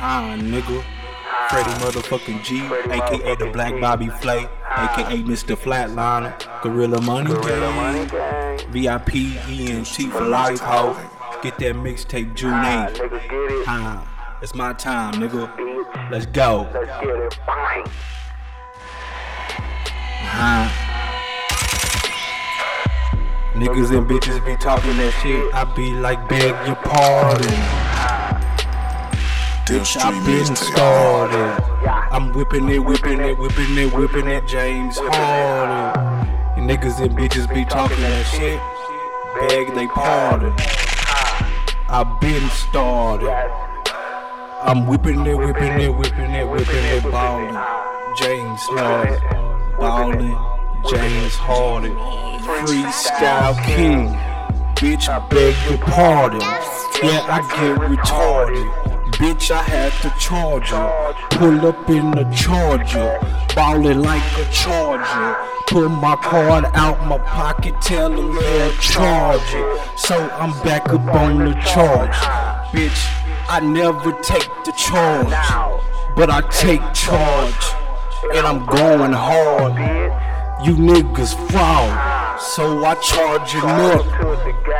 Huh, nigga. Freddie motherfucking G, aka the Black Bobby Flay, aka Mr. Flatliner, Gorilla Money Gang, VIP ENT for life, ho. Get that mixtape June 8th. Huh, it's my time, nigga. Let's go. Let's get it bang. Huh. Niggas and bitches be talking that shit. I be like, beg your pardon. Bitch, I been started. I'm whipping it, whipping it, whipping it, whipping it, James Harden. And niggas and bitches be talking that shit. Beg they pardon. I been started. I'm whipping it, whipping it, whipping it, whipping it, ballin'. James Harden. Ballin'. James Harden. Freestyle King. Bitch, I beg your pardon. Yeah, I get retarded. Bitch, I had to charge her. Pull up in the charger. Ballin' like a charger. Pull my card out my pocket, tell them they'll charge it. So I'm back up on the charge. Bitch, I never take the charge. But I take charge. And I'm going hard. You niggas fraud. So I charge it up.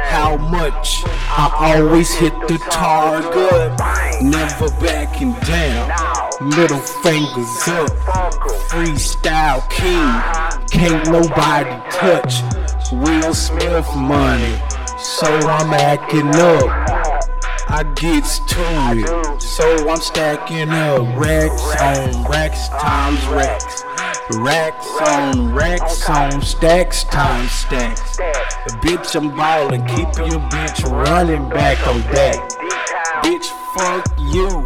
How much? I always hit the target. Never backing down. Middle fingers up. Freestyle king. Can't nobody touch. Will Smith money. So I'm acting up. I gets to it. So I'm stacking up racks on racks times racks. Racks on racks on stacks time stacks. Bitch, I'm ballin', keep your bitch running back on that. Bitch, fuck you.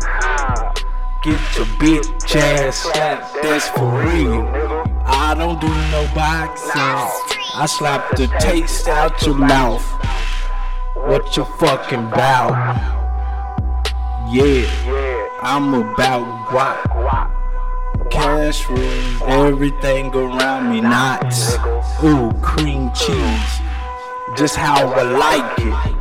Get your bitch ass slapped, that's for real. I don't do no boxing. I slap the taste out your mouth. What you fucking bout? Yeah, I'm about guap. Cash rules everything around me, knots. Ooh, cream cheese. Just how I like it.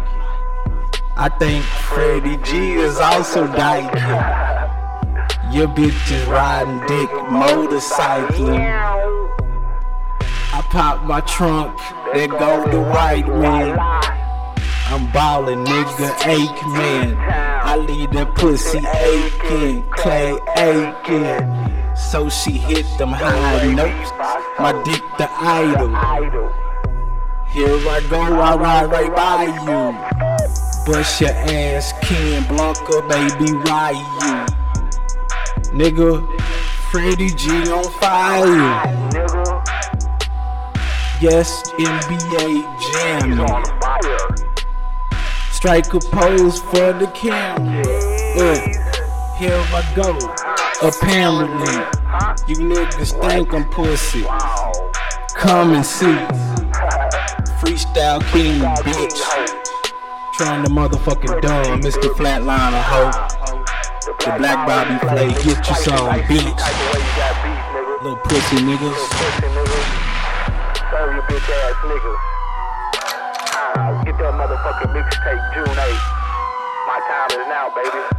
I think Freddie G is also dyking. Your bitch is riding dick, motorcycling. I pop my trunk, there go the white man. I'm ballin', nigga, ache man. I leave that pussy aching, clay aching. So she hit them high notes. My dick the idol. Here I go, I ride right by you. Bust your ass, Ken Blanca, baby, why you? Nigga, Freddie G on fire. Nigga Yes, NBA jamming. Strike a pose for the camera. Uh, here I go. Apparently, you niggas think I'm pussy. Come and see. Freestyle King, bitch. Trying to motherfucking dumb, Mr. Flatliner, hoe. The Black Bobby Flay, get you some beats. Little pussy niggas. Your bitch ass niggas. Ah, get that motherfucking mixtape June 8th. My time is now, baby.